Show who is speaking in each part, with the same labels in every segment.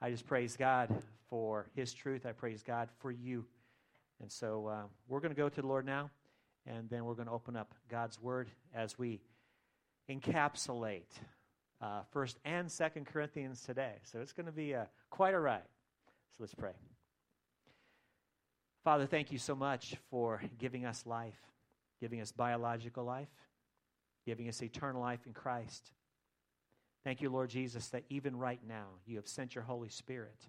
Speaker 1: I just praise God for His truth. I praise God for you. And so uh, we're going to go to the Lord now, and then we're going to open up God's Word as we encapsulate uh, First and Second Corinthians today. So it's going to be uh, quite a ride. So let's pray. Father, thank you so much for giving us life, giving us biological life, giving us eternal life in Christ. Thank you, Lord Jesus, that even right now you have sent your Holy Spirit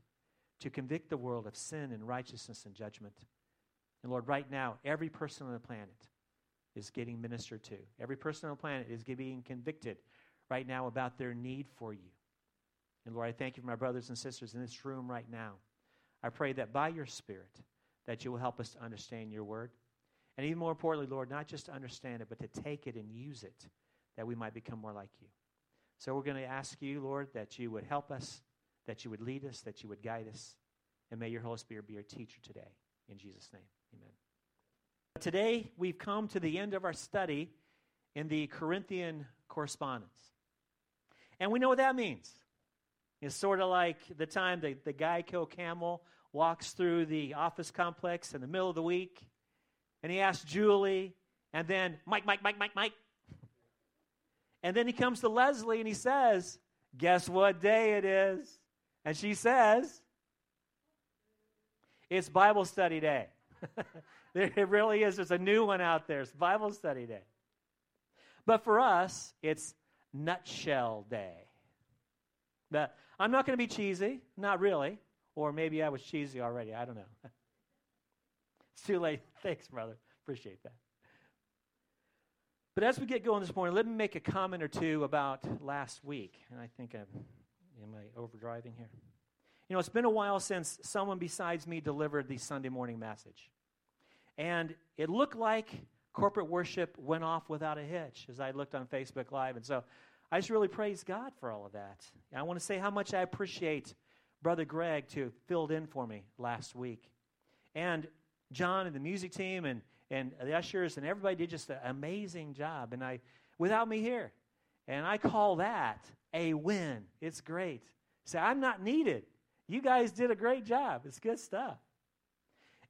Speaker 1: to convict the world of sin and righteousness and judgment. And Lord, right now, every person on the planet is getting ministered to. Every person on the planet is being convicted right now about their need for you. And Lord, I thank you for my brothers and sisters in this room right now. I pray that by your Spirit, that you will help us to understand your word. And even more importantly, Lord, not just to understand it, but to take it and use it, that we might become more like you. So we're going to ask you, Lord, that you would help us, that you would lead us, that you would guide us. And may your Holy Spirit be your teacher today. In Jesus' name, amen. Today, we've come to the end of our study in the Corinthian correspondence. And we know what that means. It's sort of like the time the, the Geico camel walks through the office complex in the middle of the week, and he asks Julie, and then Mike, Mike, Mike, Mike, Mike. And then he comes to Leslie and he says, Guess what day it is? And she says, It's Bible study day. it really is. There's a new one out there. It's Bible study day. But for us, it's nutshell day. But I'm not going to be cheesy, not really. Or maybe I was cheesy already. I don't know. it's too late. Thanks, brother. Appreciate that. But as we get going this morning, let me make a comment or two about last week. And I think I'm, am I overdriving here? You know, it's been a while since someone besides me delivered the Sunday morning message. And it looked like corporate worship went off without a hitch as I looked on Facebook Live. And so I just really praise God for all of that. And I want to say how much I appreciate Brother Greg to filled in for me last week. And John and the music team and, and the ushers and everybody did just an amazing job. And I without me here. And I call that a win. It's great. Say, I'm not needed. You guys did a great job. It's good stuff.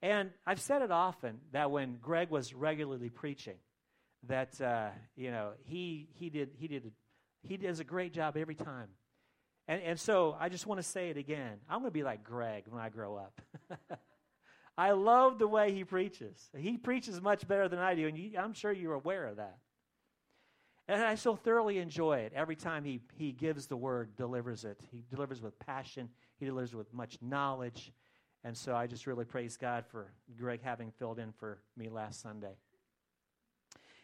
Speaker 1: And I've said it often that when Greg was regularly preaching, that uh, you know he he did he did he does a great job every time. And, and so I just want to say it again. I'm going to be like Greg when I grow up. I love the way he preaches. He preaches much better than I do, and you, I'm sure you're aware of that. And I so thoroughly enjoy it every time he, he gives the word, delivers it. He delivers with passion, he delivers with much knowledge. And so I just really praise God for Greg having filled in for me last Sunday.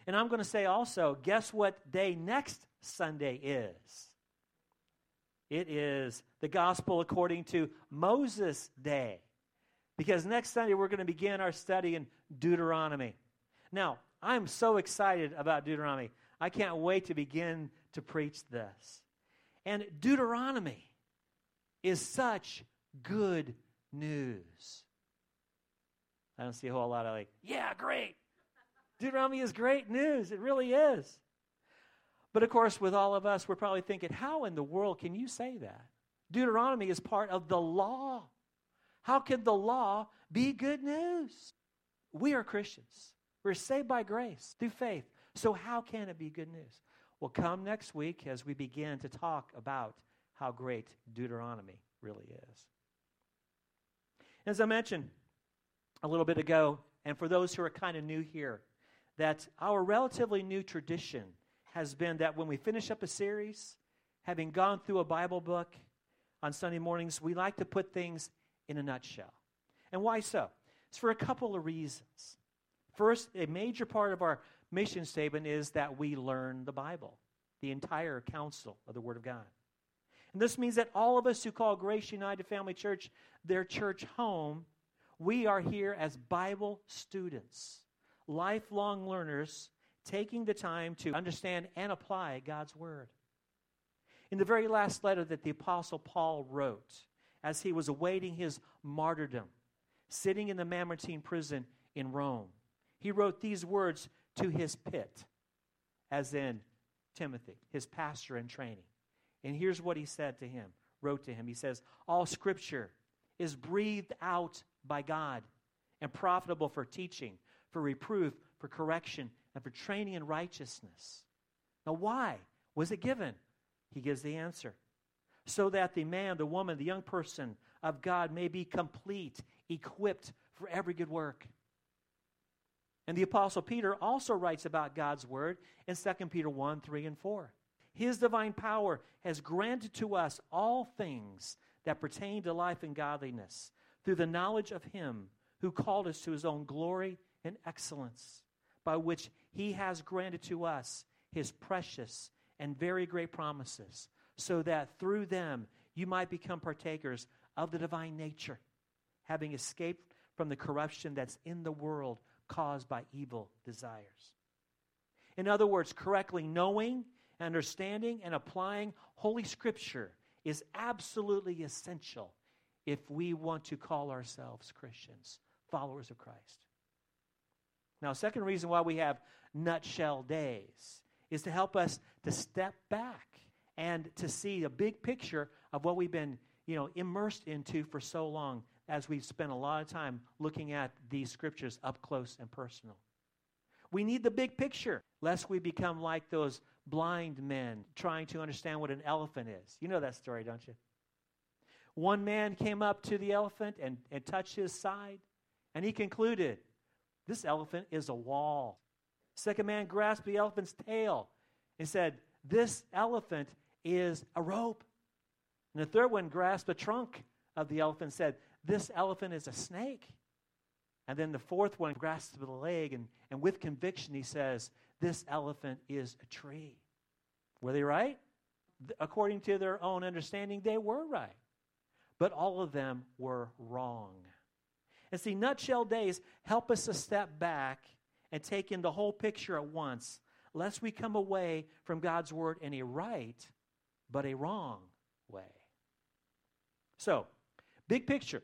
Speaker 1: And I'm going to say also, guess what day next Sunday is? It is the gospel according to Moses' day. Because next Sunday we're going to begin our study in Deuteronomy. Now, I'm so excited about Deuteronomy. I can't wait to begin to preach this. And Deuteronomy is such good news. I don't see a whole lot of like, yeah, great. Deuteronomy is great news. It really is. But of course, with all of us, we're probably thinking, how in the world can you say that? Deuteronomy is part of the law. How can the law be good news? We are Christians. We're saved by grace through faith. So, how can it be good news? Well, come next week as we begin to talk about how great Deuteronomy really is. As I mentioned a little bit ago, and for those who are kind of new here, that our relatively new tradition has been that when we finish up a series, having gone through a Bible book on Sunday mornings, we like to put things in a nutshell. And why so? It's for a couple of reasons. First, a major part of our mission statement is that we learn the Bible, the entire counsel of the Word of God. And this means that all of us who call Grace United Family Church their church home, we are here as Bible students, lifelong learners taking the time to understand and apply God's Word. In the very last letter that the Apostle Paul wrote, as he was awaiting his martyrdom, sitting in the Mamertine prison in Rome, he wrote these words to his pit, as in Timothy, his pastor in training. And here's what he said to him wrote to him. He says, All scripture is breathed out by God and profitable for teaching, for reproof, for correction, and for training in righteousness. Now, why was it given? He gives the answer. So that the man, the woman, the young person of God may be complete, equipped for every good work. And the Apostle Peter also writes about God's Word in 2 Peter 1 3 and 4. His divine power has granted to us all things that pertain to life and godliness through the knowledge of Him who called us to His own glory and excellence, by which He has granted to us His precious and very great promises, so that through them you might become partakers of the divine nature, having escaped from the corruption that's in the world caused by evil desires. In other words, correctly knowing, understanding, and applying Holy Scripture is absolutely essential if we want to call ourselves Christians, followers of Christ. Now, second reason why we have nutshell days is to help us to step back and to see a big picture of what we've been, you know, immersed into for so long as we've spent a lot of time looking at these scriptures up close and personal. We need the big picture, lest we become like those blind men trying to understand what an elephant is. You know that story, don't you? One man came up to the elephant and, and touched his side, and he concluded, This elephant is a wall. Second man grasped the elephant's tail and said, This elephant is a rope. And the third one grasped the trunk of the elephant and said, This elephant is a snake. And then the fourth one grasped the leg, and, and with conviction, he says, This elephant is a tree. Were they right? According to their own understanding, they were right. But all of them were wrong. And see, nutshell days help us to step back and take in the whole picture at once, lest we come away from God's word in a right but a wrong way. So, big picture.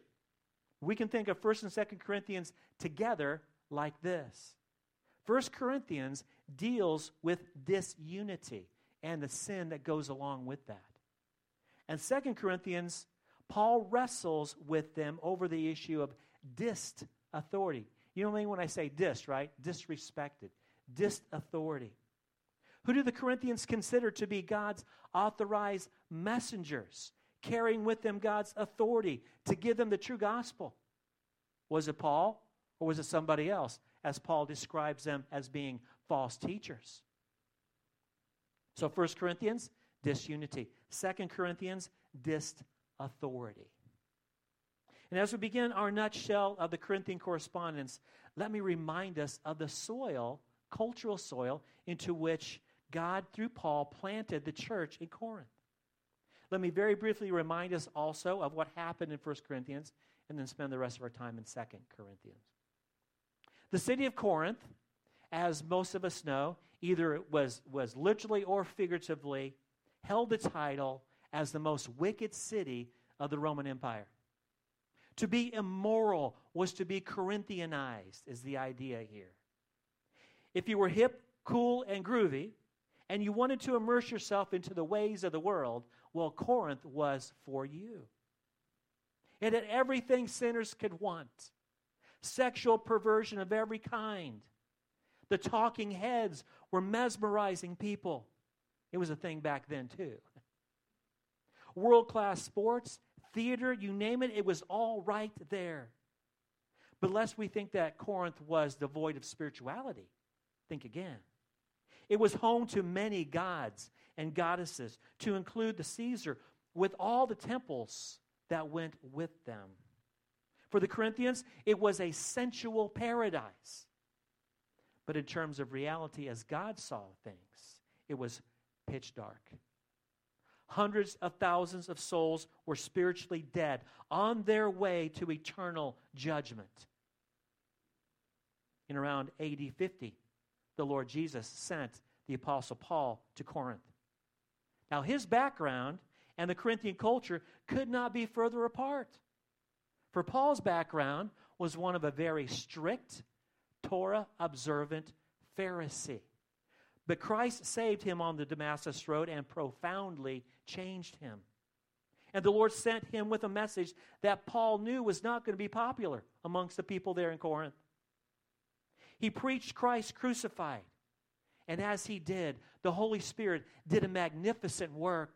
Speaker 1: We can think of 1st and 2nd Corinthians together like this. 1st Corinthians deals with disunity and the sin that goes along with that. And 2nd Corinthians, Paul wrestles with them over the issue of dis authority. You know what I mean when I say dis, right? Disrespected. Dis authority. Who do the Corinthians consider to be God's authorized messengers, carrying with them God's authority to give them the true gospel? Was it Paul or was it somebody else, as Paul describes them as being false teachers? So 1 Corinthians, disunity. 2 Corinthians, dis authority. And as we begin our nutshell of the Corinthian correspondence, let me remind us of the soil, cultural soil, into which God, through Paul, planted the church in Corinth. Let me very briefly remind us also of what happened in 1 Corinthians and then spend the rest of our time in 2 Corinthians. The city of Corinth, as most of us know, either was, was literally or figuratively held the title as the most wicked city of the Roman Empire. To be immoral was to be Corinthianized, is the idea here. If you were hip, cool, and groovy, and you wanted to immerse yourself into the ways of the world, well, Corinth was for you. It had everything sinners could want sexual perversion of every kind. The talking heads were mesmerizing people. It was a thing back then, too. World class sports theater, you name it, it was all right there. But lest we think that Corinth was devoid of spirituality, think again. It was home to many gods and goddesses, to include the Caesar, with all the temples that went with them. For the Corinthians, it was a sensual paradise. But in terms of reality, as God saw things, it was pitch dark. Hundreds of thousands of souls were spiritually dead on their way to eternal judgment. In around AD 50, the Lord Jesus sent the Apostle Paul to Corinth. Now, his background and the Corinthian culture could not be further apart. For Paul's background was one of a very strict, Torah observant Pharisee. But Christ saved him on the Damascus road and profoundly changed him. And the Lord sent him with a message that Paul knew was not going to be popular amongst the people there in Corinth. He preached Christ crucified. And as he did, the Holy Spirit did a magnificent work.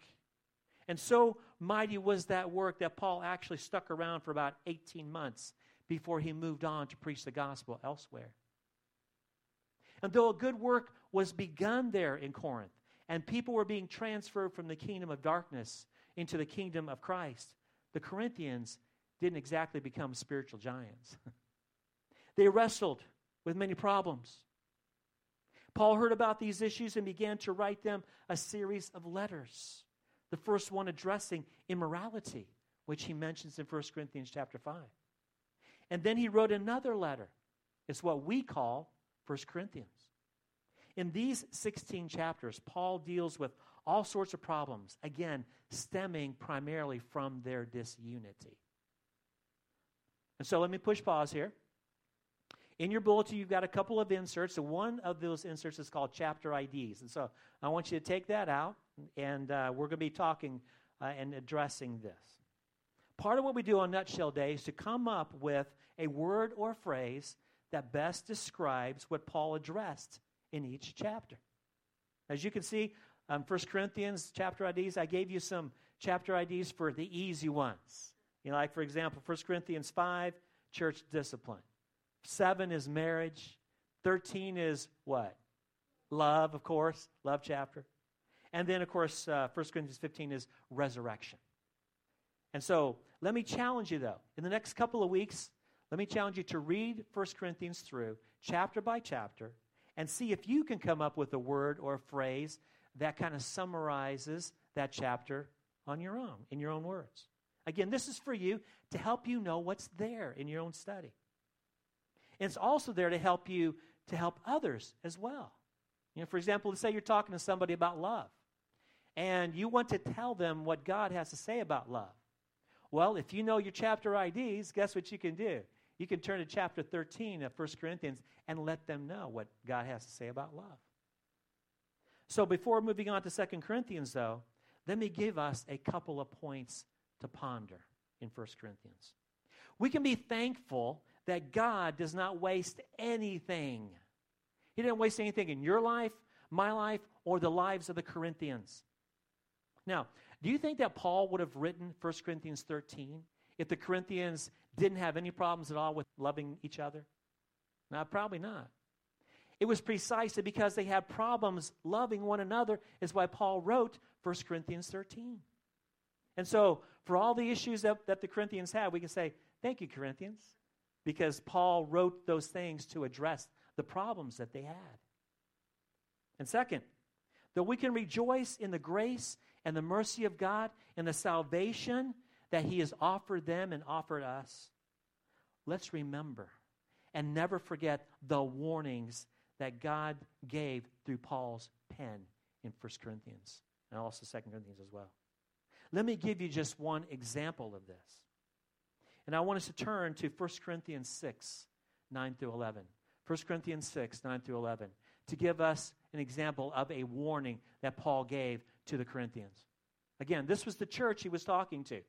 Speaker 1: And so mighty was that work that Paul actually stuck around for about 18 months before he moved on to preach the gospel elsewhere. And though a good work was begun there in Corinth, and people were being transferred from the kingdom of darkness into the kingdom of Christ, the Corinthians didn't exactly become spiritual giants. they wrestled with many problems. Paul heard about these issues and began to write them a series of letters. The first one addressing immorality, which he mentions in 1 Corinthians chapter 5. And then he wrote another letter. It's what we call 1 Corinthians. In these 16 chapters, Paul deals with all sorts of problems, again, stemming primarily from their disunity. And so let me push pause here. In your bulletin, you've got a couple of inserts. So one of those inserts is called chapter IDs. And so I want you to take that out, and uh, we're going to be talking uh, and addressing this. Part of what we do on Nutshell Day is to come up with a word or phrase that best describes what Paul addressed in each chapter. As you can see, um, 1 Corinthians chapter IDs, I gave you some chapter IDs for the easy ones. You know, like for example, 1 Corinthians 5, church discipline. 7 is marriage. 13 is what? Love, of course, love chapter. And then, of course, uh, 1 Corinthians 15 is resurrection. And so, let me challenge you, though. In the next couple of weeks, let me challenge you to read 1 Corinthians through, chapter by chapter, and see if you can come up with a word or a phrase that kind of summarizes that chapter on your own, in your own words. Again, this is for you to help you know what's there in your own study. It's also there to help you to help others as well. You know, for example, let's say you're talking to somebody about love, and you want to tell them what God has to say about love. Well, if you know your chapter IDs, guess what you can do? You can turn to chapter 13 of 1 Corinthians and let them know what God has to say about love. So before moving on to 2 Corinthians, though, let me give us a couple of points to ponder in 1 Corinthians. We can be thankful that God does not waste anything. He didn't waste anything in your life, my life, or the lives of the Corinthians. Now, do you think that Paul would have written 1 Corinthians 13 if the Corinthians didn't have any problems at all with loving each other? No, probably not. It was precisely because they had problems loving one another, is why Paul wrote 1 Corinthians 13. And so, for all the issues that, that the Corinthians had, we can say, Thank you, Corinthians because Paul wrote those things to address the problems that they had. And second, that we can rejoice in the grace and the mercy of God and the salvation that He has offered them and offered us. Let's remember and never forget the warnings that God gave through Paul's pen in 1 Corinthians and also 2 Corinthians as well. Let me give you just one example of this. And I want us to turn to 1 Corinthians 6, 9 through 11. 1 Corinthians 6, 9 through 11, to give us an example of a warning that Paul gave to the Corinthians. Again, this was the church he was talking to.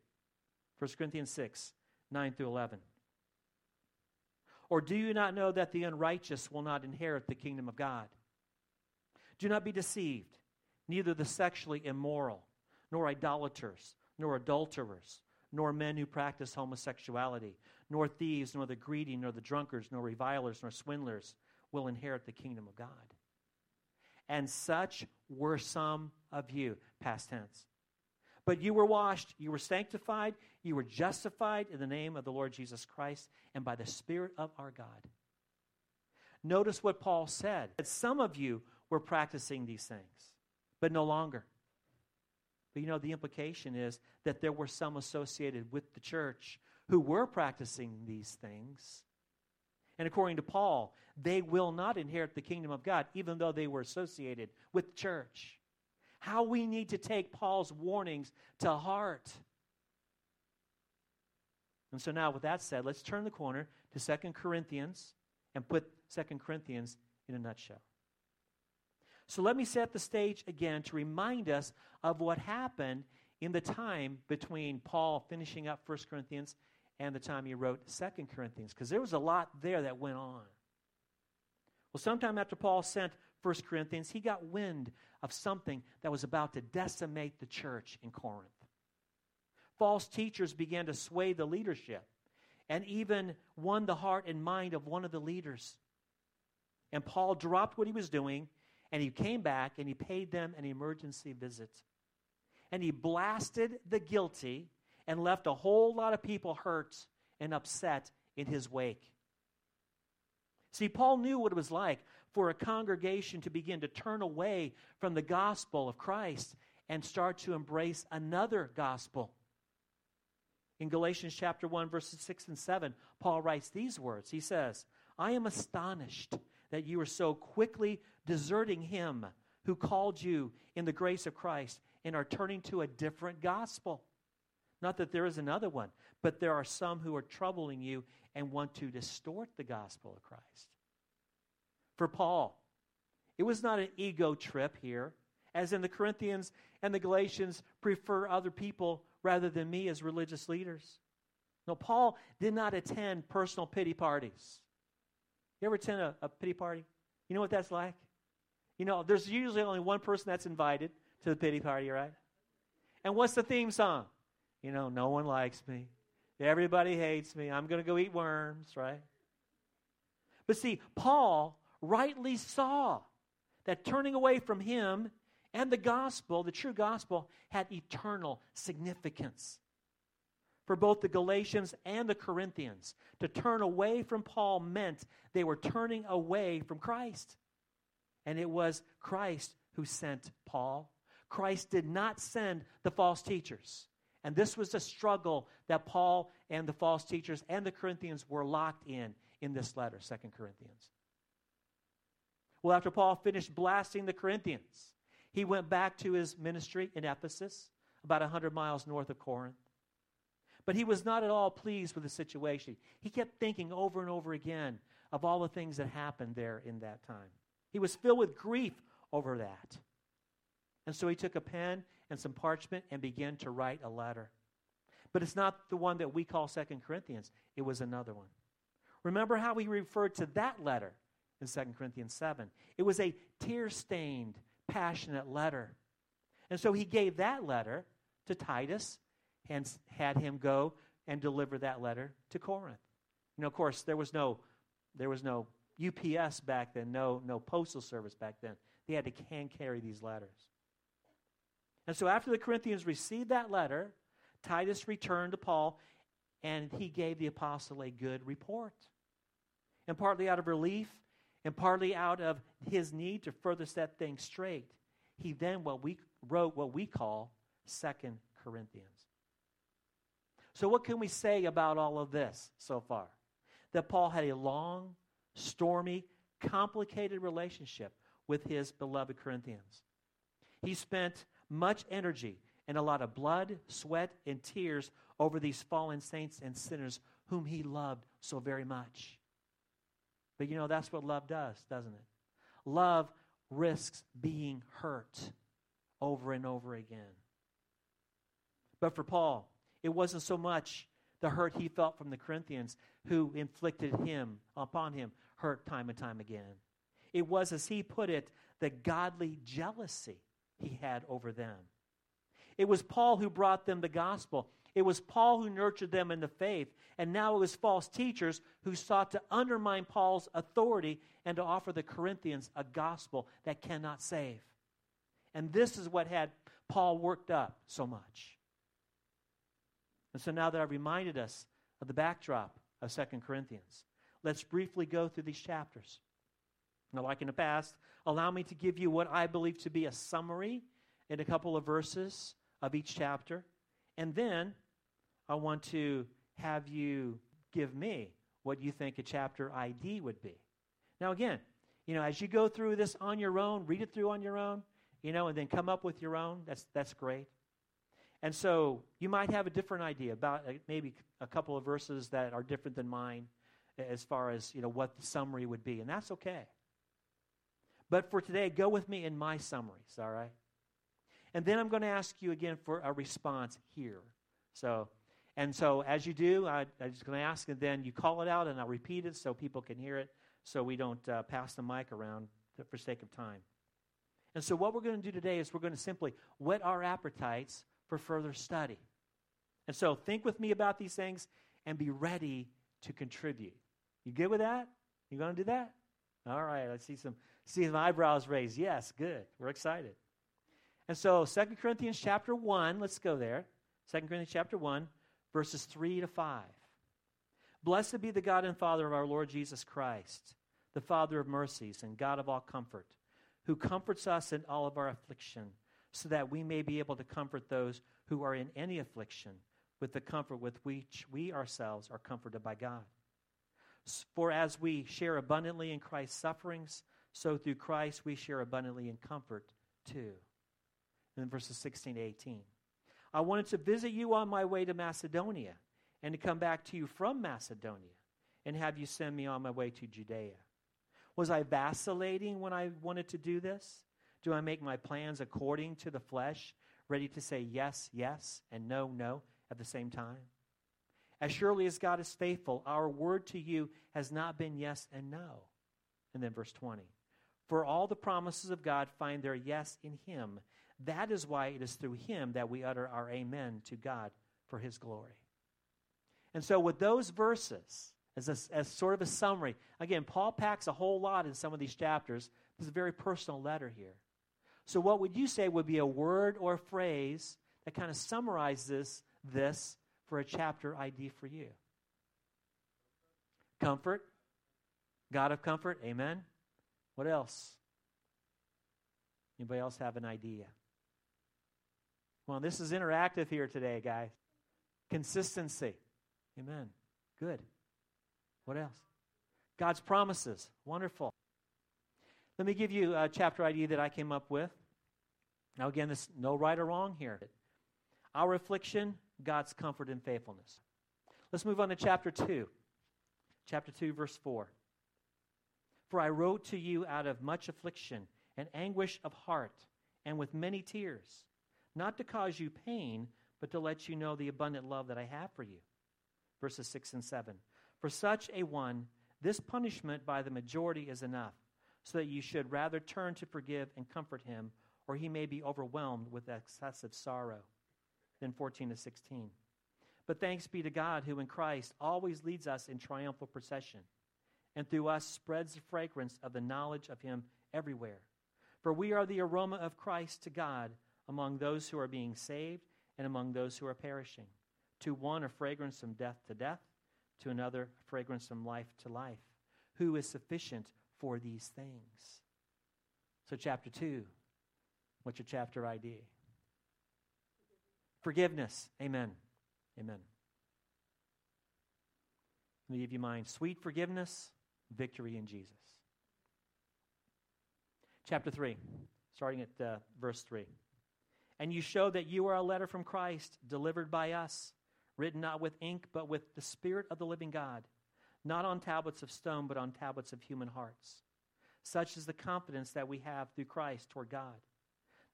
Speaker 1: 1 Corinthians 6, 9 through 11. Or do you not know that the unrighteous will not inherit the kingdom of God? Do not be deceived. Neither the sexually immoral, nor idolaters, nor adulterers nor men who practice homosexuality, nor thieves, nor the greedy, nor the drunkards, nor revilers, nor swindlers will inherit the kingdom of God. And such were some of you, past tense. But you were washed, you were sanctified, you were justified in the name of the Lord Jesus Christ and by the Spirit of our God. Notice what Paul said that some of you were practicing these things, but no longer. But you know, the implication is that there were some associated with the church who were practicing these things. And according to Paul, they will not inherit the kingdom of God, even though they were associated with the church. How we need to take Paul's warnings to heart. And so now, with that said, let's turn the corner to Second Corinthians and put Second Corinthians in a nutshell. So let me set the stage again to remind us of what happened in the time between Paul finishing up 1 Corinthians and the time he wrote 2 Corinthians, because there was a lot there that went on. Well, sometime after Paul sent 1 Corinthians, he got wind of something that was about to decimate the church in Corinth. False teachers began to sway the leadership and even won the heart and mind of one of the leaders. And Paul dropped what he was doing and he came back and he paid them an emergency visit. And he blasted the guilty and left a whole lot of people hurt and upset in his wake. See, Paul knew what it was like for a congregation to begin to turn away from the gospel of Christ and start to embrace another gospel. In Galatians chapter 1, verses 6 and 7, Paul writes these words. He says, I am astonished that you are so quickly deserting him who called you in the grace of Christ and are turning to a different gospel. Not that there is another one, but there are some who are troubling you and want to distort the gospel of Christ. For Paul, it was not an ego trip here, as in the Corinthians and the Galatians prefer other people rather than me as religious leaders. No, Paul did not attend personal pity parties. You ever attend a, a pity party? You know what that's like? You know, there's usually only one person that's invited to the pity party, right? And what's the theme song? You know, no one likes me. Everybody hates me. I'm going to go eat worms, right? But see, Paul rightly saw that turning away from him and the gospel, the true gospel, had eternal significance. For both the Galatians and the Corinthians, to turn away from Paul meant they were turning away from Christ. And it was Christ who sent Paul. Christ did not send the false teachers. And this was the struggle that Paul and the false teachers and the Corinthians were locked in in this letter, Second Corinthians. Well, after Paul finished blasting the Corinthians, he went back to his ministry in Ephesus, about 100 miles north of Corinth. But he was not at all pleased with the situation. He kept thinking over and over again of all the things that happened there in that time. He was filled with grief over that. And so he took a pen and some parchment and began to write a letter. But it's not the one that we call Second Corinthians, it was another one. Remember how he referred to that letter in Second Corinthians 7? It was a tear stained, passionate letter. And so he gave that letter to Titus and had him go and deliver that letter to Corinth. You know, of course, there was no there was no UPS back then, no no postal service back then. They had to hand carry these letters. And so after the Corinthians received that letter, Titus returned to Paul and he gave the apostle a good report. And partly out of relief and partly out of his need to further set things straight, he then what we wrote what we call Second Corinthians. So what can we say about all of this so far? That Paul had a long, stormy, complicated relationship with his beloved Corinthians. He spent much energy and a lot of blood, sweat, and tears over these fallen saints and sinners whom he loved so very much. But you know, that's what love does, doesn't it? Love risks being hurt over and over again. But for Paul, it wasn't so much the hurt he felt from the Corinthians who inflicted him upon him hurt time and time again. It was, as he put it, the godly jealousy he had over them. It was Paul who brought them the gospel. It was Paul who nurtured them in the faith. And now it was false teachers who sought to undermine Paul's authority and to offer the Corinthians a gospel that cannot save. And this is what had Paul worked up so much. And so now that I've reminded us of the backdrop of Second Corinthians, let's briefly go through these chapters. Now, like in the past, allow me to give you what I believe to be a summary in a couple of verses of each chapter. And then I want to have you give me what you think a chapter ID would be. Now, again, you know, as you go through this on your own, read it through on your own, you know, and then come up with your own, that's, that's great. And so you might have a different idea about maybe a couple of verses that are different than mine as far as, you know, what the summary would be, and that's okay. But for today, go with me in my summaries, all right? And then I'm going to ask you again for a response here. So, and so as you do, I, I'm just going to ask, and then you call it out, and I'll repeat it so people can hear it, so we don't uh, pass the mic around for sake of time. And so, what we're going to do today is we're going to simply whet our appetites for further study. And so, think with me about these things and be ready to contribute. You good with that? You going to do that? All right. I see some see some eyebrows raised. Yes, good. We're excited. And so, Second Corinthians chapter 1, let's go there. Second Corinthians chapter 1, verses 3 to 5. Blessed be the God and Father of our Lord Jesus Christ, the Father of mercies and God of all comfort who comforts us in all of our affliction, so that we may be able to comfort those who are in any affliction with the comfort with which we ourselves are comforted by God. For as we share abundantly in Christ's sufferings, so through Christ we share abundantly in comfort too. And verses 16 to 18. I wanted to visit you on my way to Macedonia and to come back to you from Macedonia and have you send me on my way to Judea. Was I vacillating when I wanted to do this? Do I make my plans according to the flesh, ready to say yes, yes, and no, no at the same time? As surely as God is faithful, our word to you has not been yes and no. And then verse 20. For all the promises of God find their yes in him. That is why it is through him that we utter our amen to God for his glory. And so, with those verses, as, a, as sort of a summary. Again, Paul packs a whole lot in some of these chapters. This is a very personal letter here. So, what would you say would be a word or a phrase that kind of summarizes this for a chapter ID for you? Comfort. God of comfort. Amen. What else? Anybody else have an idea? Well, this is interactive here today, guys. Consistency. Amen. Good. What else? God's promises. Wonderful. Let me give you a chapter ID that I came up with. Now, again, there's no right or wrong here. Our affliction, God's comfort and faithfulness. Let's move on to chapter 2. Chapter 2, verse 4. For I wrote to you out of much affliction and anguish of heart and with many tears, not to cause you pain, but to let you know the abundant love that I have for you. Verses 6 and 7. For such a one, this punishment by the majority is enough, so that you should rather turn to forgive and comfort him, or he may be overwhelmed with excessive sorrow. Then 14 to 16. But thanks be to God, who in Christ always leads us in triumphal procession, and through us spreads the fragrance of the knowledge of him everywhere. For we are the aroma of Christ to God among those who are being saved and among those who are perishing. To one, a fragrance from death to death to another, a fragrance from life to life. Who is sufficient for these things? So, chapter 2, what's your chapter ID? Forgiveness. Amen. Amen. Let me give you mine. Sweet forgiveness, victory in Jesus. Chapter 3, starting at uh, verse 3. And you show that you are a letter from Christ, delivered by us written not with ink, but with the Spirit of the living God, not on tablets of stone, but on tablets of human hearts. Such is the confidence that we have through Christ toward God.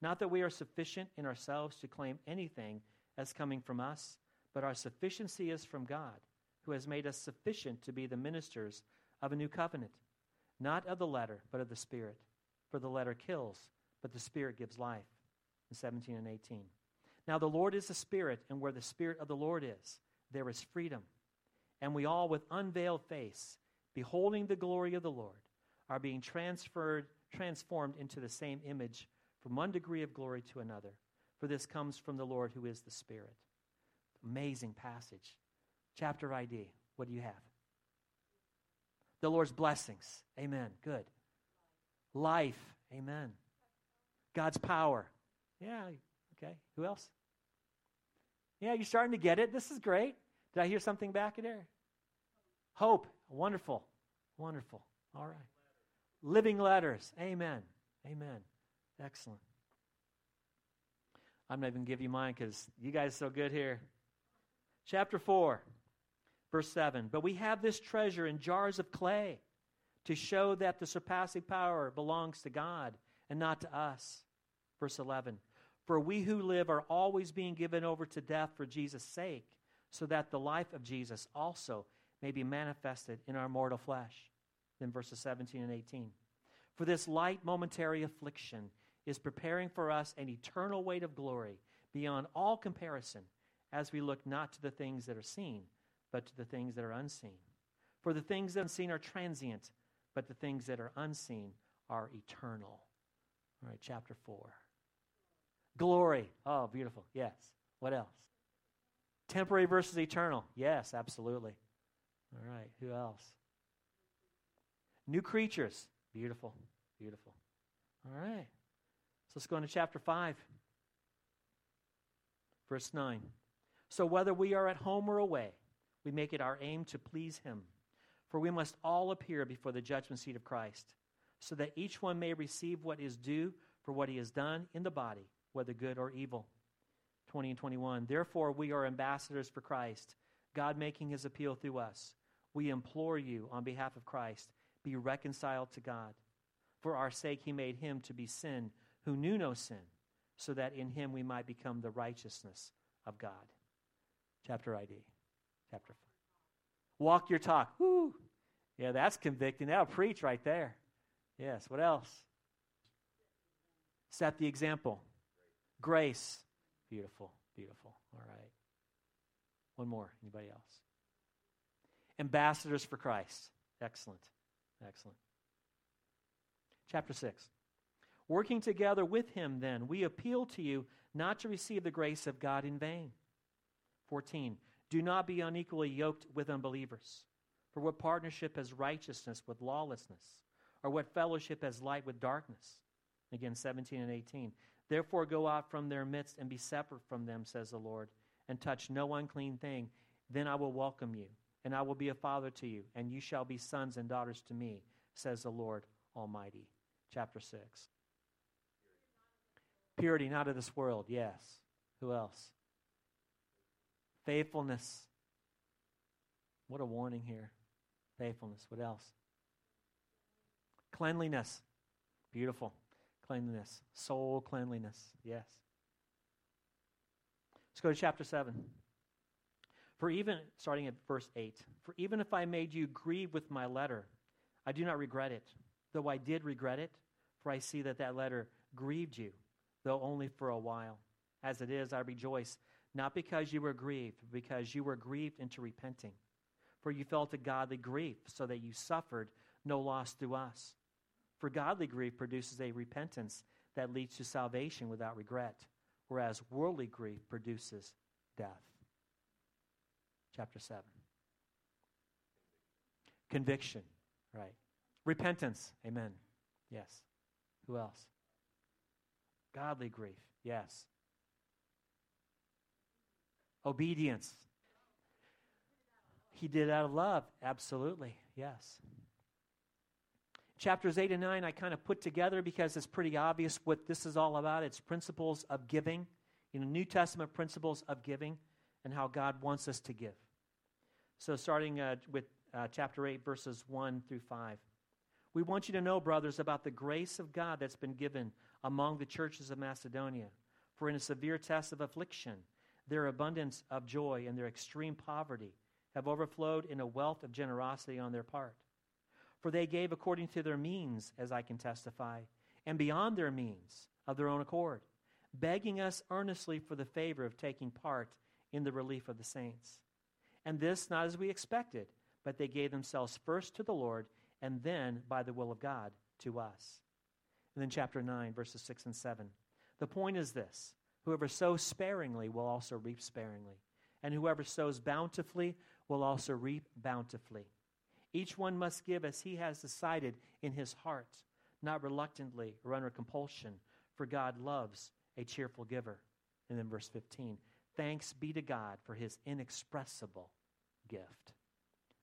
Speaker 1: Not that we are sufficient in ourselves to claim anything as coming from us, but our sufficiency is from God, who has made us sufficient to be the ministers of a new covenant, not of the letter, but of the Spirit. For the letter kills, but the Spirit gives life. In 17 and 18. Now, the Lord is the Spirit, and where the Spirit of the Lord is, there is freedom. And we all, with unveiled face, beholding the glory of the Lord, are being transferred, transformed into the same image from one degree of glory to another. For this comes from the Lord who is the Spirit. Amazing passage. Chapter ID. What do you have? The Lord's blessings. Amen. Good. Life. Amen. God's power. Yeah. Okay. Who else? Yeah, you're starting to get it. This is great. Did I hear something back in there? Hope. Wonderful. Wonderful. All right. Living letters. Amen. Amen. Excellent. I'm not even give you mine because you guys are so good here. Chapter 4, verse 7. But we have this treasure in jars of clay to show that the surpassing power belongs to God and not to us. Verse 11. For we who live are always being given over to death for Jesus' sake, so that the life of Jesus also may be manifested in our mortal flesh. Then verses 17 and 18. For this light momentary affliction is preparing for us an eternal weight of glory beyond all comparison as we look not to the things that are seen, but to the things that are unseen. For the things that are unseen are transient, but the things that are unseen are eternal. All right, chapter 4. Glory. Oh, beautiful. Yes. What else? Temporary versus eternal. Yes, absolutely. All right, who else? New creatures. Beautiful. Beautiful. All right. So let's go into chapter 5, verse 9. So whether we are at home or away, we make it our aim to please him. For we must all appear before the judgment seat of Christ, so that each one may receive what is due for what he has done in the body, whether good or evil. 20 and 21. Therefore, we are ambassadors for Christ, God making his appeal through us. We implore you, on behalf of Christ, be reconciled to God. For our sake, he made him to be sin who knew no sin, so that in him we might become the righteousness of God. Chapter ID. Chapter 5. Walk your talk. Woo! Yeah, that's convicting. That'll preach right there. Yes. What else? Set the example. Grace. Beautiful. Beautiful. All right. One more. Anybody else? Ambassadors for Christ. Excellent. Excellent. Chapter 6. Working together with him, then, we appeal to you not to receive the grace of God in vain. 14. Do not be unequally yoked with unbelievers. For what partnership has righteousness with lawlessness? Or what fellowship has light with darkness? Again, 17 and 18. Therefore, go out from their midst and be separate from them, says the Lord, and touch no unclean thing. Then I will welcome you, and I will be a father to you, and you shall be sons and daughters to me, says the Lord Almighty. Chapter 6. Purity, not of this world, yes. Who else? Faithfulness. What a warning here. Faithfulness. What else? Cleanliness. Beautiful. Cleanliness. Soul cleanliness. Yes. Let's go to chapter 7. For even, starting at verse 8, for even if I made you grieve with my letter, I do not regret it, though I did regret it, for I see that that letter grieved you, though only for a while. As it is, I rejoice not because you were grieved, but because you were grieved into repenting. For you felt a godly grief, so that you suffered no loss through us. For godly grief produces a repentance that leads to salvation without regret, whereas worldly grief produces death. Chapter 7. Conviction, right. Repentance, amen. Yes. Who else? Godly grief, yes. Obedience. He did out of love. Absolutely. Yes. Chapters 8 and 9, I kind of put together because it's pretty obvious what this is all about. It's principles of giving, you know, New Testament principles of giving and how God wants us to give. So, starting uh, with uh, chapter 8, verses 1 through 5. We want you to know, brothers, about the grace of God that's been given among the churches of Macedonia. For in a severe test of affliction, their abundance of joy and their extreme poverty have overflowed in a wealth of generosity on their part. For they gave according to their means, as I can testify, and beyond their means of their own accord, begging us earnestly for the favor of taking part in the relief of the saints. And this not as we expected, but they gave themselves first to the Lord, and then, by the will of God, to us. And then, chapter 9, verses 6 and 7. The point is this Whoever sows sparingly will also reap sparingly, and whoever sows bountifully will also reap bountifully. Each one must give as he has decided in his heart, not reluctantly or under compulsion, for God loves a cheerful giver. And then verse 15 Thanks be to God for his inexpressible gift.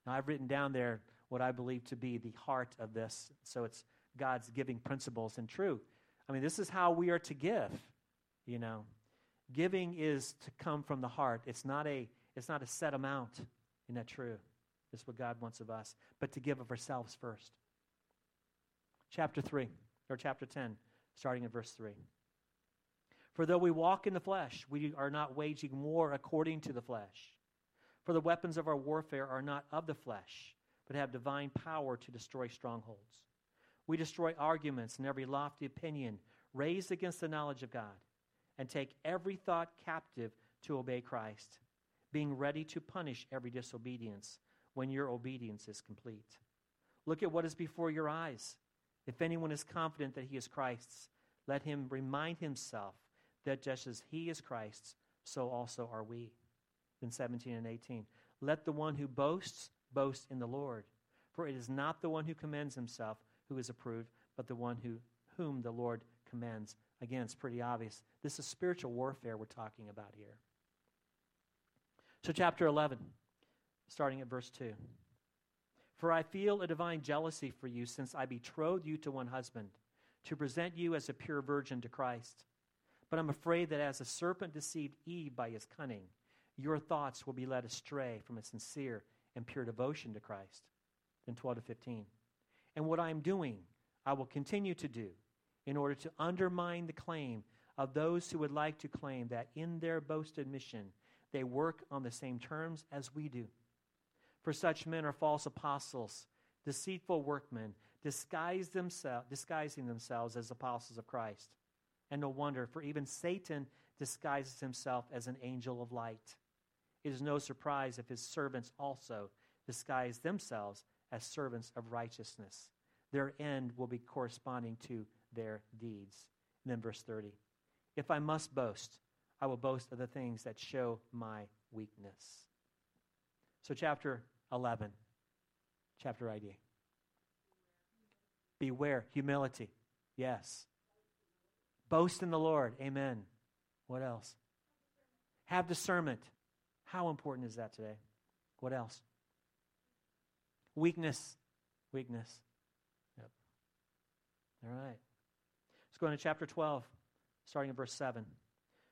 Speaker 1: Now, I've written down there what I believe to be the heart of this. So it's God's giving principles and truth. I mean, this is how we are to give. You know, giving is to come from the heart. It's not a it's not a set amount. Isn't that true? It's what God wants of us, but to give of ourselves first. Chapter 3, or chapter 10, starting at verse 3. For though we walk in the flesh, we are not waging war according to the flesh. For the weapons of our warfare are not of the flesh, but have divine power to destroy strongholds. We destroy arguments and every lofty opinion raised against the knowledge of God, and take every thought captive to obey Christ, being ready to punish every disobedience when your obedience is complete. Look at what is before your eyes. If anyone is confident that he is Christ's, let him remind himself that just as he is Christ's, so also are we in 17 and 18. Let the one who boasts boast in the Lord. For it is not the one who commends himself who is approved, but the one who, whom the Lord commends. Again, it's pretty obvious. This is spiritual warfare we're talking about here. So, chapter 11, starting at verse 2. For I feel a divine jealousy for you, since I betrothed you to one husband, to present you as a pure virgin to Christ. But I'm afraid that as the serpent deceived Eve by his cunning, your thoughts will be led astray from a sincere and pure devotion to Christ. Then 12 to 15. And what I am doing, I will continue to do in order to undermine the claim of those who would like to claim that in their boasted mission they work on the same terms as we do. For such men are false apostles, deceitful workmen, disguise disguising themselves as apostles of Christ. And no wonder, for even Satan disguises himself as an angel of light. It is no surprise if his servants also disguise themselves as servants of righteousness. Their end will be corresponding to their deeds. And then verse 30 If I must boast, I will boast of the things that show my weakness. So, chapter 11, chapter ID. Beware, humility. Yes. Boast in the Lord. Amen. What else? Have discernment. How important is that today? What else? Weakness. Weakness. Yep. All right. Let's go into chapter 12, starting in verse 7.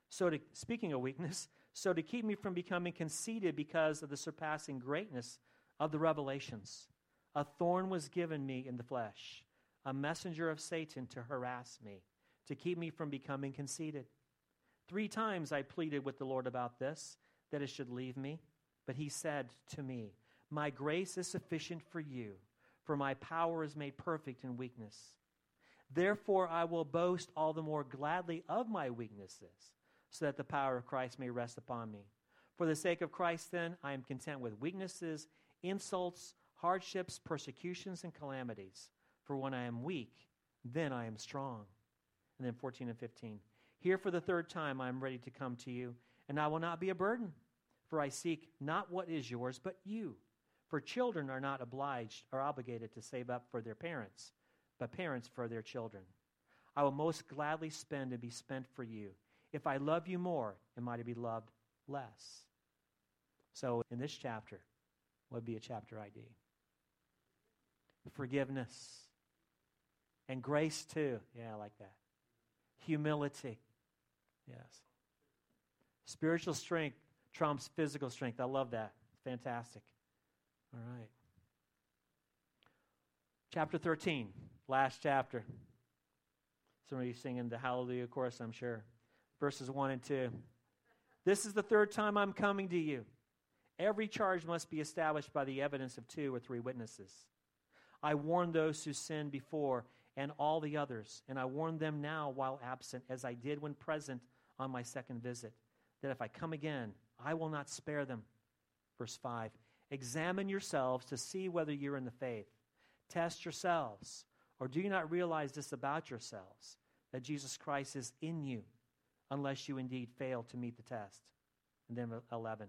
Speaker 1: So, to, speaking of weakness, so to keep me from becoming conceited because of the surpassing greatness of the revelations, a thorn was given me in the flesh, a messenger of Satan to harass me, to keep me from becoming conceited. Three times I pleaded with the Lord about this that it should leave me. But he said to me, My grace is sufficient for you, for my power is made perfect in weakness. Therefore, I will boast all the more gladly of my weaknesses, so that the power of Christ may rest upon me. For the sake of Christ, then, I am content with weaknesses, insults, hardships, persecutions, and calamities. For when I am weak, then I am strong. And then 14 and 15. Here for the third time I am ready to come to you, and I will not be a burden for I seek not what is yours, but you. For children are not obliged or obligated to save up for their parents, but parents for their children. I will most gladly spend and be spent for you. If I love you more, am I to be loved less? So, in this chapter, would be a chapter ID? Forgiveness. And grace, too. Yeah, I like that. Humility. Yes. Spiritual strength trumps physical strength. I love that. Fantastic. All right. Chapter 13, last chapter. Some of you singing the Hallelujah chorus, I'm sure. Verses 1 and 2. This is the third time I'm coming to you. Every charge must be established by the evidence of two or three witnesses. I warned those who sinned before and all the others, and I warn them now while absent, as I did when present on my second visit, that if I come again, I will not spare them. Verse 5 Examine yourselves to see whether you're in the faith. Test yourselves. Or do you not realize this about yourselves, that Jesus Christ is in you, unless you indeed fail to meet the test? And then 11.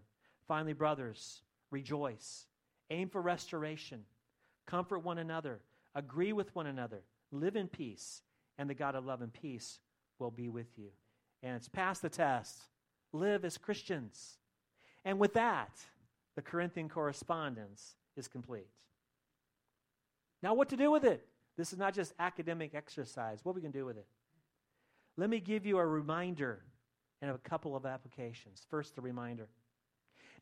Speaker 1: Finally, brothers, rejoice. Aim for restoration. Comfort one another. Agree with one another. Live in peace. And the God of love and peace will be with you. And it's past the test. Live as Christians. And with that, the Corinthian correspondence is complete. Now, what to do with it? This is not just academic exercise. What we can do with it? Let me give you a reminder and a couple of applications. First, the reminder.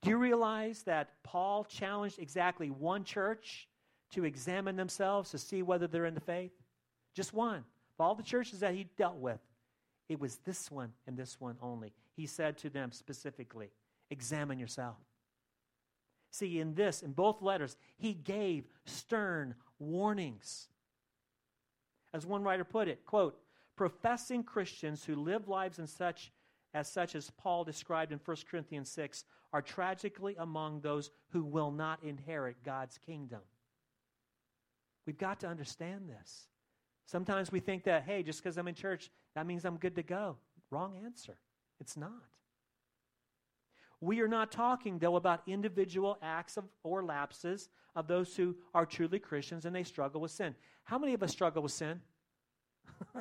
Speaker 1: Do you realize that Paul challenged exactly one church to examine themselves to see whether they're in the faith? Just one. Of all the churches that he dealt with It was this one and this one only. He said to them specifically, Examine yourself. See, in this, in both letters, he gave stern warnings. As one writer put it, quote, professing Christians who live lives in such as such as Paul described in 1 Corinthians 6 are tragically among those who will not inherit God's kingdom. We've got to understand this. Sometimes we think that, hey, just because I'm in church, that means I'm good to go. Wrong answer. It's not. We are not talking, though, about individual acts of, or lapses of those who are truly Christians and they struggle with sin. How many of us struggle with sin? I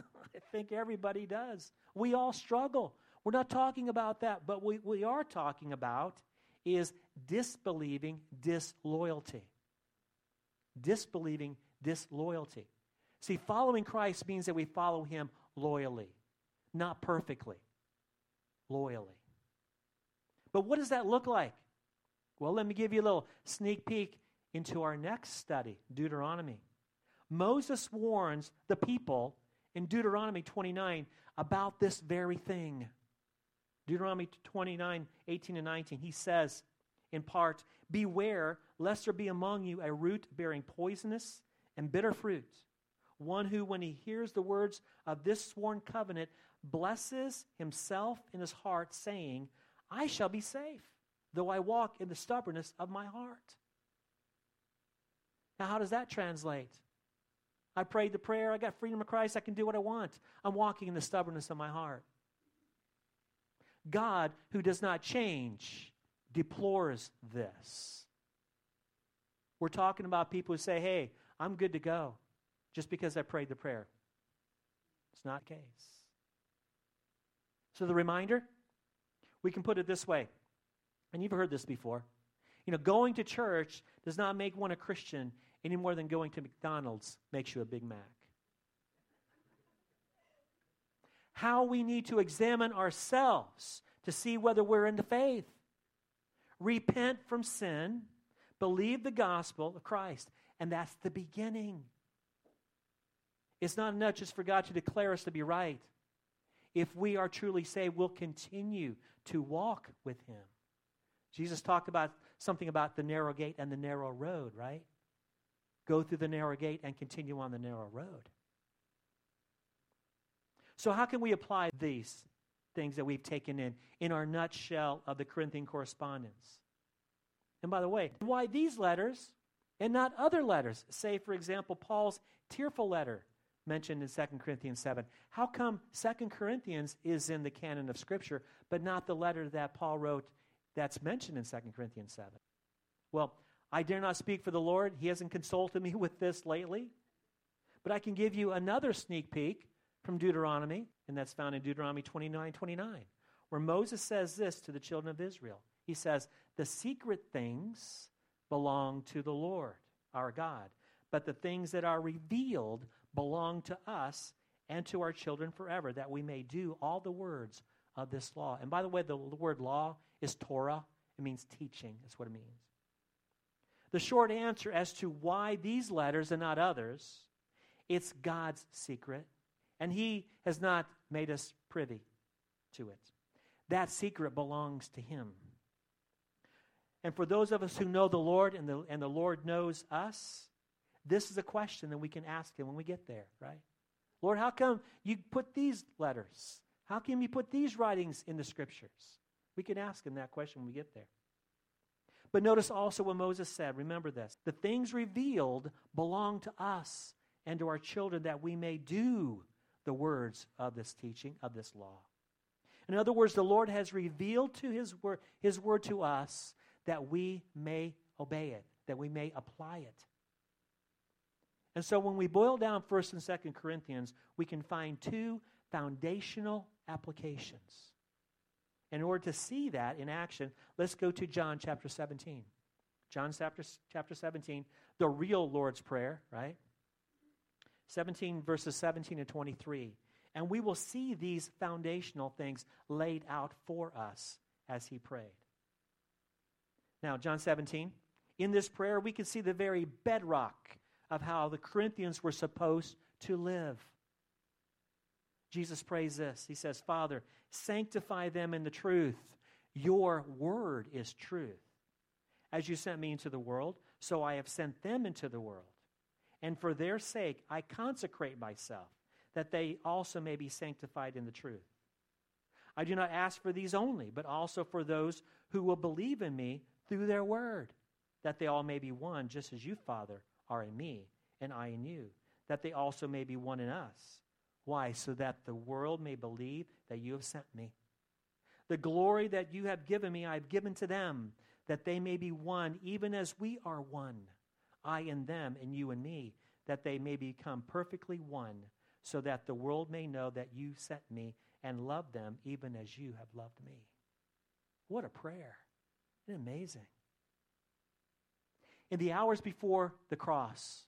Speaker 1: think everybody does. We all struggle. We're not talking about that, but what we are talking about is disbelieving disloyalty. Disbelieving disloyalty. See, following Christ means that we follow him loyally, not perfectly, loyally. But what does that look like? Well, let me give you a little sneak peek into our next study, Deuteronomy. Moses warns the people in Deuteronomy 29 about this very thing. Deuteronomy 29, 18 and 19, he says, in part, Beware lest there be among you a root bearing poisonous and bitter fruit one who, when he hears the words of this sworn covenant, blesses himself in his heart, saying, I shall be safe, though I walk in the stubbornness of my heart. Now, how does that translate? I prayed the prayer, I got freedom of Christ, I can do what I want. I'm walking in the stubbornness of my heart. God, who does not change, deplores this. We're talking about people who say, hey, I'm good to go just because I prayed the prayer. It's not the case. So the reminder, we can put it this way, and you've heard this before. You know, going to church does not make one a Christian any more than going to McDonald's makes you a Big Mac. How we need to examine ourselves to see whether we're in the faith. Repent from sin, believe the gospel of Christ, and that's the beginning. It's not enough just for God to declare us to be right. If we are truly saved, we'll continue to walk with Him. Jesus talked about something about the narrow gate and the narrow road, right? Go through the narrow gate and continue on the narrow road. So, how can we apply these things that we've taken in in our nutshell of the Corinthian correspondence? And by the way, why these letters and not other letters? Say, for example, Paul's tearful letter mentioned in 2 Corinthians 7. How come 2 Corinthians is in the canon of Scripture, but not the letter that Paul wrote that's mentioned in 2 Corinthians 7? Well, I dare not speak for the Lord. He hasn't consulted me with this lately. But I can give you another sneak peek from Deuteronomy, and that's found in Deuteronomy 29 29, where Moses says this to the children of Israel. He says, The secret things belong to the Lord, our God, but the things that are revealed belong to us and to our children forever, that we may do all the words of this law. And by the way, the, word law is Torah, it means teaching, that's what it means. The short answer as to why these letters and not others, it's God's secret, and He has not made us privy to it. That secret belongs to Him. And for those of us who know the Lord and the, and the Lord knows us, this is a question that we can ask him when we get there, right? Lord, how come you put these letters? How come you put these writings in the scriptures? We can ask him that question when we get there. But notice also what Moses said. Remember this. The things revealed belong to us and to our children that we may do the words of this teaching, of this law. In other words, the Lord has revealed to his word, his word to us that we may obey it, that we may apply it. And so when we boil down 1st and 2nd Corinthians, we can find two foundational applications. In order to see that in action, let's go to John chapter 17. John chapter, chapter 17, the real Lord's Prayer, right? 17 verses 17 and 23. And we will see these foundational things laid out for us as he prayed. Now, John 17, in this prayer, we can see the very bedrock of how the Corinthians were supposed to live. Jesus prays this. He says, Father, sanctify them in the truth. Your word is truth. As you sent me into the world, so I have sent them into the world. And for their sake, I consecrate myself, that they also may be sanctified in the truth. I do not ask for these only, but also for those who will believe in me through their word, that they all may be one, just as you, Father, are in me, and I in you, that they also may be one in us why? So that the world may believe that you have sent me. The glory that you have given me, I have given to them, that they may be one, even as we are one. I and them, and you and me, that they may become perfectly one, so that the world may know that you sent me and love them, even as you have loved me. What a prayer! Isn't amazing? In the hours before the cross,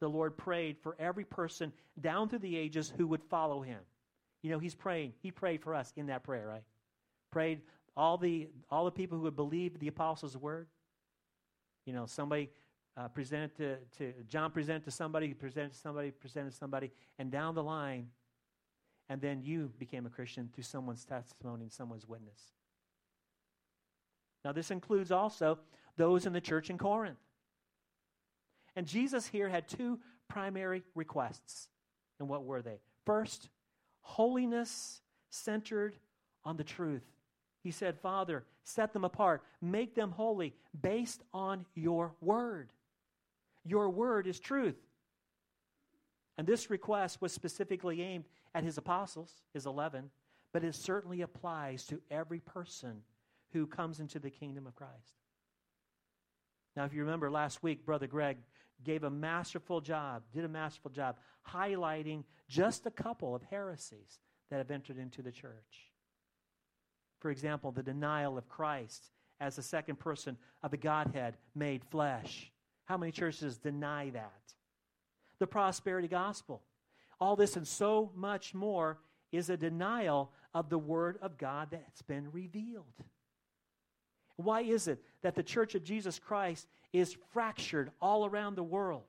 Speaker 1: the Lord prayed for every person down through the ages who would follow him. You know, he's praying. He prayed for us in that prayer, right? Prayed all the all the people who would believe the apostles' word. You know, somebody uh, presented to, to John presented to somebody, presented to somebody, presented to somebody, and down the line, and then you became a Christian through someone's testimony and someone's witness. Now, this includes also those in the church in Corinth. And Jesus here had two primary requests. And what were they? First, holiness centered on the truth. He said, Father, set them apart, make them holy based on your word. Your word is truth. And this request was specifically aimed at his apostles, his 11, but it certainly applies to every person who comes into the kingdom of Christ. Now, if you remember last week, Brother Greg gave a masterful job, did a masterful job highlighting just a couple of heresies that have entered into the church. For example, the denial of Christ as the second person of the Godhead made flesh. How many churches deny that? The prosperity gospel. All this and so much more is a denial of the Word of God that's been revealed. Why is it that the church of Jesus Christ is fractured all around the world?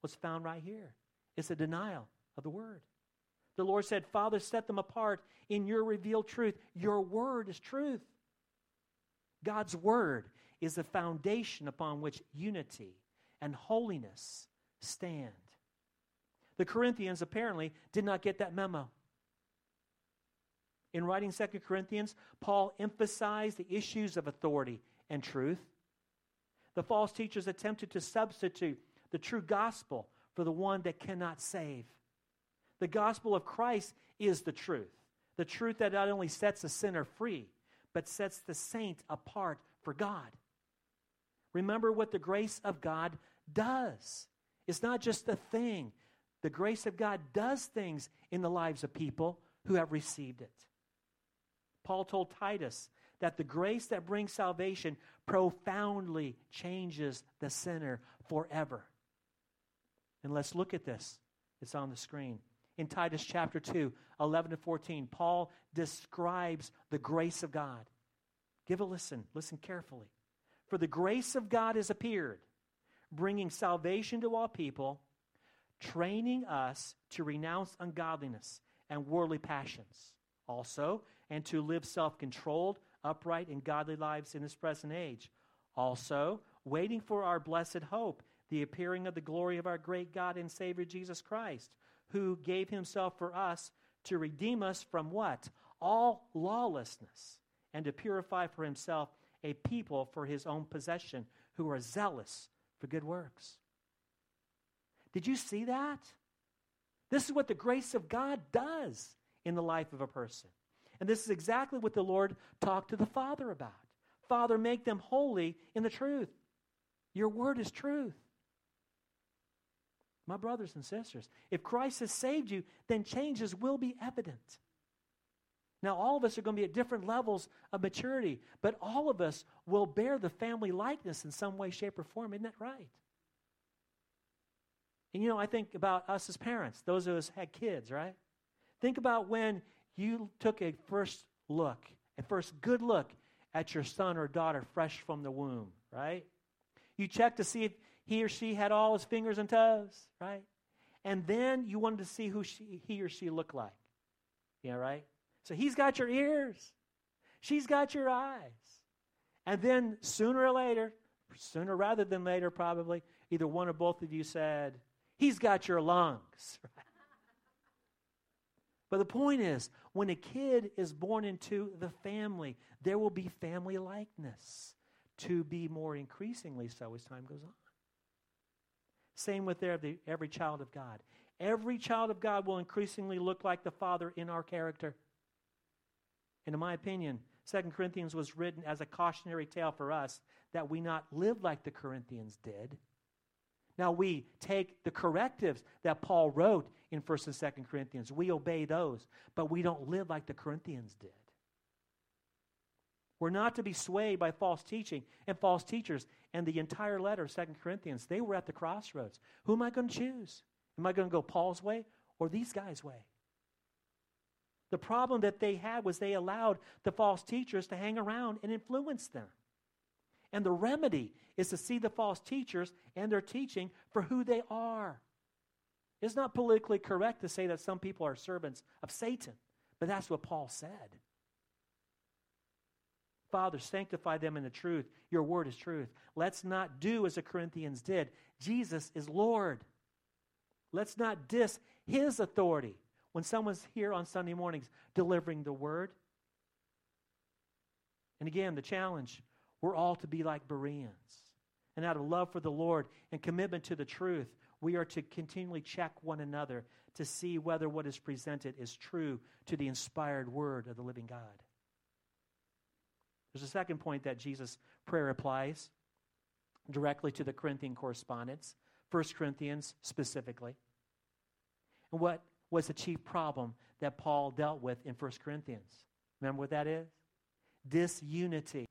Speaker 1: What's found right here? It's a denial of the word. The Lord said, Father, set them apart in your revealed truth. Your word is truth. God's word is the foundation upon which unity and holiness stand. The Corinthians apparently did not get that memo. In writing Second Corinthians, Paul emphasized the issues of authority and truth. The false teachers attempted to substitute the true gospel for the one that cannot save. The gospel of Christ is the truth, the truth that not only sets a sinner free, but sets the saint apart for God. Remember what the grace of God does. It's not just a thing. The grace of God does things in the lives of people who have received it. Paul told Titus that the grace that brings salvation profoundly changes the sinner forever. And let's look at this. It's on the screen. In Titus chapter 2, 11 to 14, Paul describes the grace of God. Give a listen. Listen carefully. For the grace of God has appeared, bringing salvation to all people, training us to renounce ungodliness and worldly passions. Also, and to live self controlled, upright, and godly lives in this present age. Also, waiting for our blessed hope, the appearing of the glory of our great God and Savior Jesus Christ, who gave himself for us to redeem us from what? All lawlessness, and to purify for himself a people for his own possession who are zealous for good works. Did you see that? This is what the grace of God does in the life of a person. And this is exactly what the Lord talked to the Father about. Father, make them holy in the truth. Your word is truth. My brothers and sisters, if Christ has saved you, then changes will be evident. Now, all of us are going to be at different levels of maturity, but all of us will bear the family likeness in some way, shape, or form. Isn't that right? And you know, I think about us as parents, those of us had kids, right? Think about when you took a first look, a first good look at your son or daughter fresh from the womb, right? You checked to see if he or she had all his fingers and toes, right? and then you wanted to see who she, he or she looked like. Yeah, right? So he's got your ears, she's got your eyes. And then sooner or later, sooner rather than later, probably, either one or both of you said, He's got your lungs. but the point is, when a kid is born into the family, there will be family likeness to be more increasingly so as time goes on. Same with every, every child of God. Every child of God will increasingly look like the Father in our character. And in my opinion, Second Corinthians was written as a cautionary tale for us that we not live like the Corinthians did. Now we take the correctives that Paul wrote in 1st and 2nd Corinthians. We obey those, but we don't live like the Corinthians did. We're not to be swayed by false teaching and false teachers. And the entire letter of Second Corinthians, they were at the crossroads. Who am I going to choose? Am I going to go Paul's way or these guys' way? The problem that they had was they allowed the false teachers to hang around and influence them. And the remedy is to see the false teachers and their teaching for who they are. It's not politically correct to say that some people are servants of Satan, but that's what Paul said. Father, sanctify them in the truth. Your word is truth. Let's not do as the Corinthians did. Jesus is Lord. Let's not diss his authority when someone's here on Sunday mornings delivering the word. And again, the challenge we're all to be like Bereans. And out of love for the Lord and commitment to the truth, we are to continually check one another to see whether what is presented is true to the inspired word of the living God. There's a second point that Jesus' prayer applies directly to the Corinthian correspondence, 1 Corinthians specifically. And what was the chief problem that Paul dealt with in 1 Corinthians? Remember what that is? Disunity.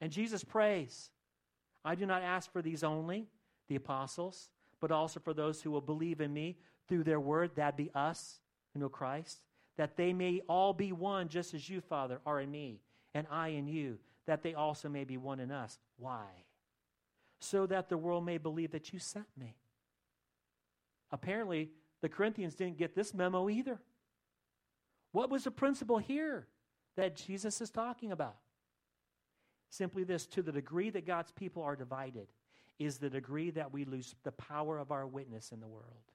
Speaker 1: And Jesus prays, I do not ask for these only, the apostles, but also for those who will believe in me through their word, that be us who know Christ, that they may all be one, just as you, Father, are in me, and I in you, that they also may be one in us. Why? So that the world may believe that you sent me. Apparently, the Corinthians didn't get this memo either. What was the principle here that Jesus is talking about? Simply this to the degree that God's people are divided, is the degree that we lose the power of our witness in the world.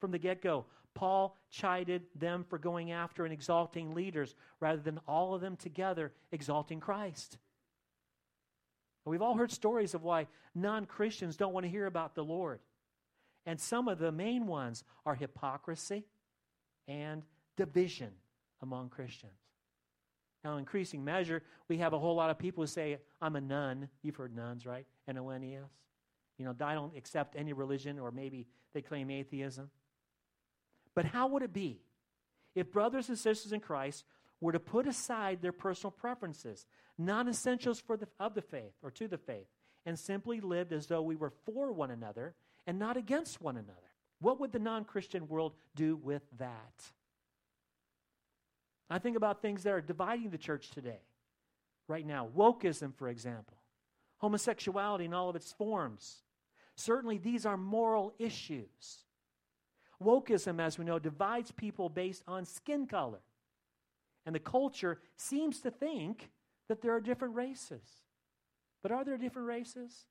Speaker 1: From the get go, Paul chided them for going after and exalting leaders rather than all of them together exalting Christ. We've all heard stories of why non Christians don't want to hear about the Lord. And some of the main ones are hypocrisy and division among Christians. Now, in increasing measure, we have a whole lot of people who say, I'm a none. You've heard nones, right? N O N E S. You know, I don't accept any religion, or maybe they claim atheism. But how would it be if brothers and sisters in Christ were to put aside their personal preferences, non essentials the, of the faith or to the faith, and simply lived as though we were for one another and not against one another. What would the non Christian world do with that? I think about things that are dividing the church today, right now. Wokeism, for example, homosexuality in all of its forms. Certainly, these are moral issues. Wokeism, as we know, divides people based on skin color. And the culture seems to think that there are different races. But are there different races?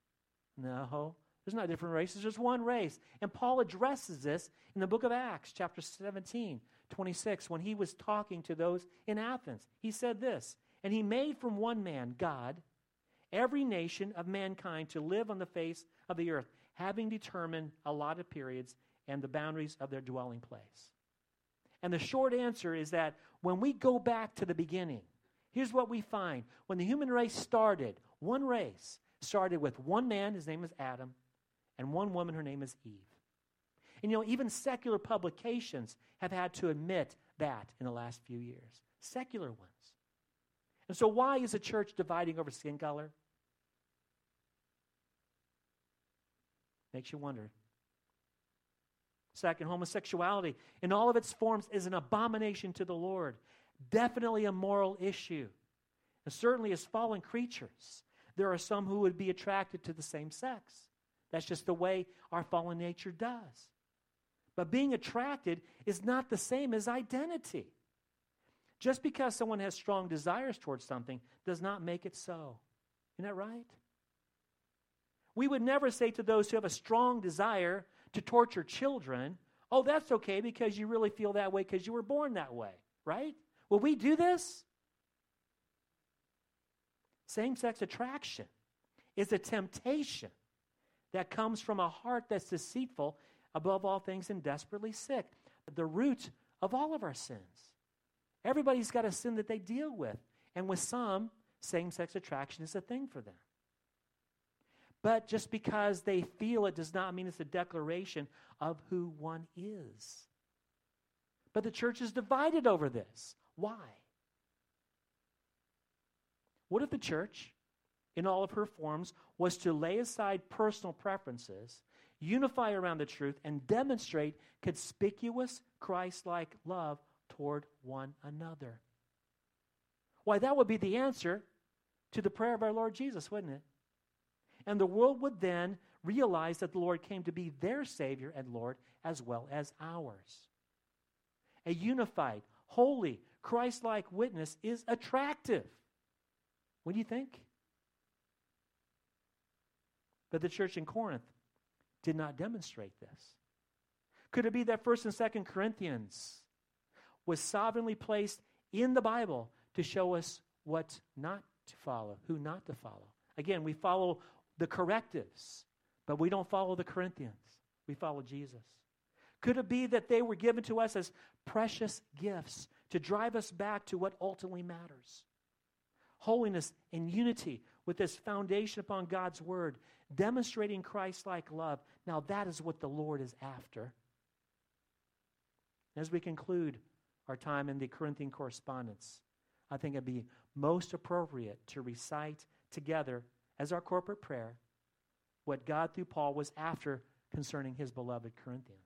Speaker 1: No. There's not different races, there's just one race. And Paul addresses this in the book of Acts, chapter 17, 26, when he was talking to those in Athens. He said this And he made from one man, God, every nation of mankind to live on the face of the earth, having determined allotted periods and the boundaries of their dwelling place. And the short answer is that when we go back to the beginning, here's what we find. When the human race started, one race started with one man, his name is Adam, and one woman, her name is Eve. And you know, even secular publications have had to admit that in the last few years. Secular ones. And so, why is the church dividing over skin color? Makes you wonder. Second, homosexuality in all of its forms is an abomination to the Lord. Definitely a moral issue. And certainly, as fallen creatures, there are some who would be attracted to the same sex. That's just the way our fallen nature does. But being attracted is not the same as identity. Just because someone has strong desires towards something does not make it so. Isn't that right? We would never say to those who have a strong desire to torture children, oh, that's okay because you really feel that way because you were born that way, right? Will we do this? Same sex attraction is a temptation that comes from a heart that's deceitful, above all things, and desperately sick. The root of all of our sins. Everybody's got a sin that they deal with. And with some, same sex attraction is a thing for them. But just because they feel it does not mean it's a declaration of who one is. But the church is divided over this. Why? What if the church, in all of her forms, was to lay aside personal preferences, unify around the truth, and demonstrate conspicuous Christ like love toward one another? Why, that would be the answer to the prayer of our Lord Jesus, wouldn't it? And the world would then realize that the Lord came to be their Savior and Lord as well as ours. A unified, holy, Christ like witness is attractive. What do you think? But the church in Corinth did not demonstrate this. Could it be that 1st and 2nd Corinthians was sovereignly placed in the Bible to show us what not to follow, who not to follow? Again, we follow the correctives, but we don't follow the Corinthians. We follow Jesus. Could it be that they were given to us as precious gifts to drive us back to what ultimately matters? Holiness and unity with this foundation upon God's word, demonstrating Christ like love. Now, that is what the Lord is after. As we conclude our time in the Corinthian correspondence, I think it'd be most appropriate to recite together as our corporate prayer what God through Paul was after concerning his beloved Corinthians.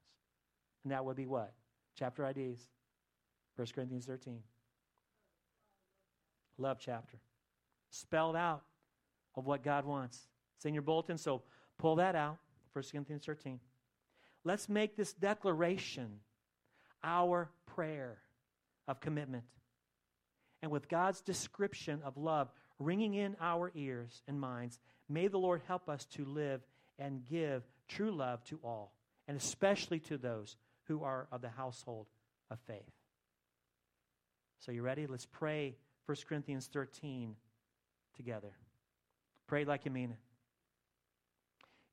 Speaker 1: And that would be what? Chapter IDs. 1 Corinthians 13. Love chapter. Spelled out of what God wants. It's in your bulletin, so pull that out. 1 Corinthians 13. Let's make this declaration our prayer of commitment. And with God's description of love ringing in our ears and minds, may the Lord help us to live and give true love to all, and especially to those who are of the household of faith. So, you ready? Let's pray 1 Corinthians 13 together. Pray like you mean it.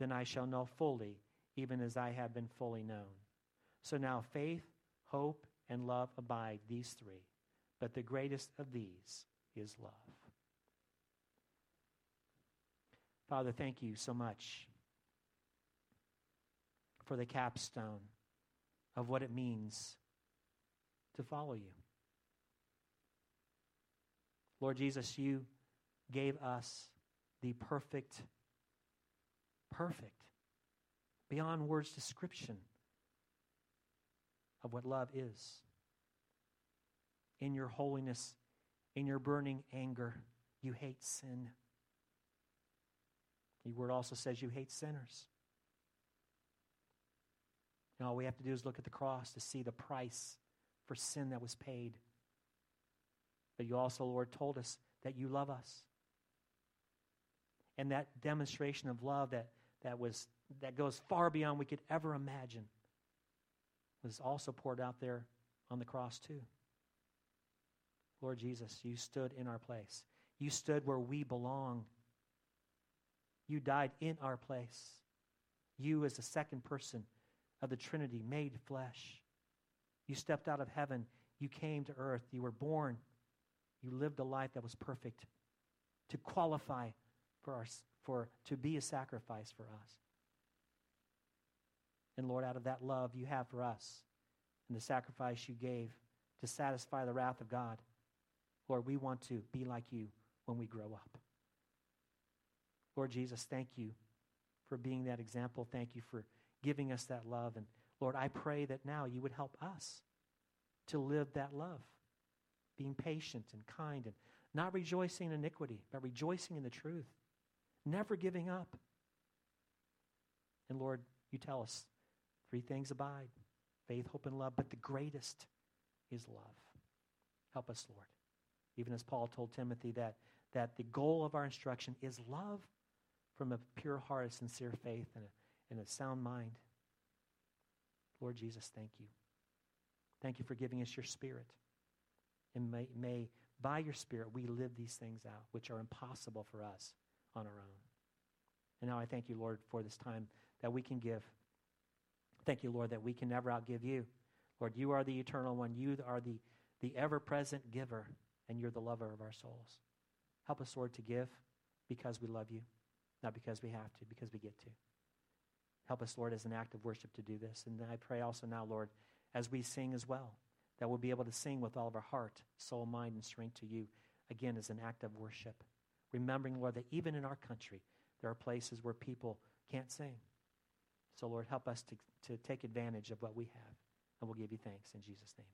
Speaker 1: then I shall know fully, even as I have been fully known. So now faith, hope, and love abide, these three. But the greatest of these is love. Father, thank you so much for the capstone of what it means to follow you. Lord Jesus, you gave us the perfect, perfect beyond words description of what love is. In your holiness, in your burning anger, you hate sin. Your word also says you hate sinners. And all we have to do is look at the cross to see the price for sin that was paid. But you also, Lord, told us that you love us. And that demonstration of love that, that, was, that goes far beyond we could ever imagine was also poured out there on the cross, too. Lord Jesus, you stood in our place. You stood where we belong. You died in our place. You, as the second person of the Trinity, made flesh. You stepped out of heaven. You came to earth. You were born. You lived a life that was perfect to qualify for, our, for to be a sacrifice for us. And Lord, out of that love you have for us and the sacrifice you gave to satisfy the wrath of God, Lord, we want to be like you when we grow up. Lord Jesus, thank you for being that example. Thank you for giving us that love. And Lord, I pray that now you would help us to live that love, being patient and kind and not rejoicing in iniquity, but rejoicing in the truth, never giving up. And Lord, you tell us three things abide faith, hope, and love, but the greatest is love. Help us, Lord. Even as Paul told Timothy that, that the goal of our instruction is love from a pure heart, a sincere faith, and a, and a sound mind. Lord Jesus, thank you. Thank you for giving us your spirit. And may, may, by your spirit, we live these things out, which are impossible for us on our own. And now I thank you, Lord, for this time that we can give. Thank you, Lord, that we can never outgive you. Lord, you are the eternal one. You are the, the ever present giver, and you're the lover of our souls. Help us, Lord, to give because we love you, not because we have to, because we get to. Help us, Lord, as an act of worship to do this. And I pray also now, Lord, as we sing as well, that we'll be able to sing with all of our heart, soul, mind, and strength to you, again, as an act of worship. Remembering, Lord, that even in our country, there are places where people can't sing. So, Lord, help us to, to take advantage of what we have. And we'll give you thanks in Jesus' name.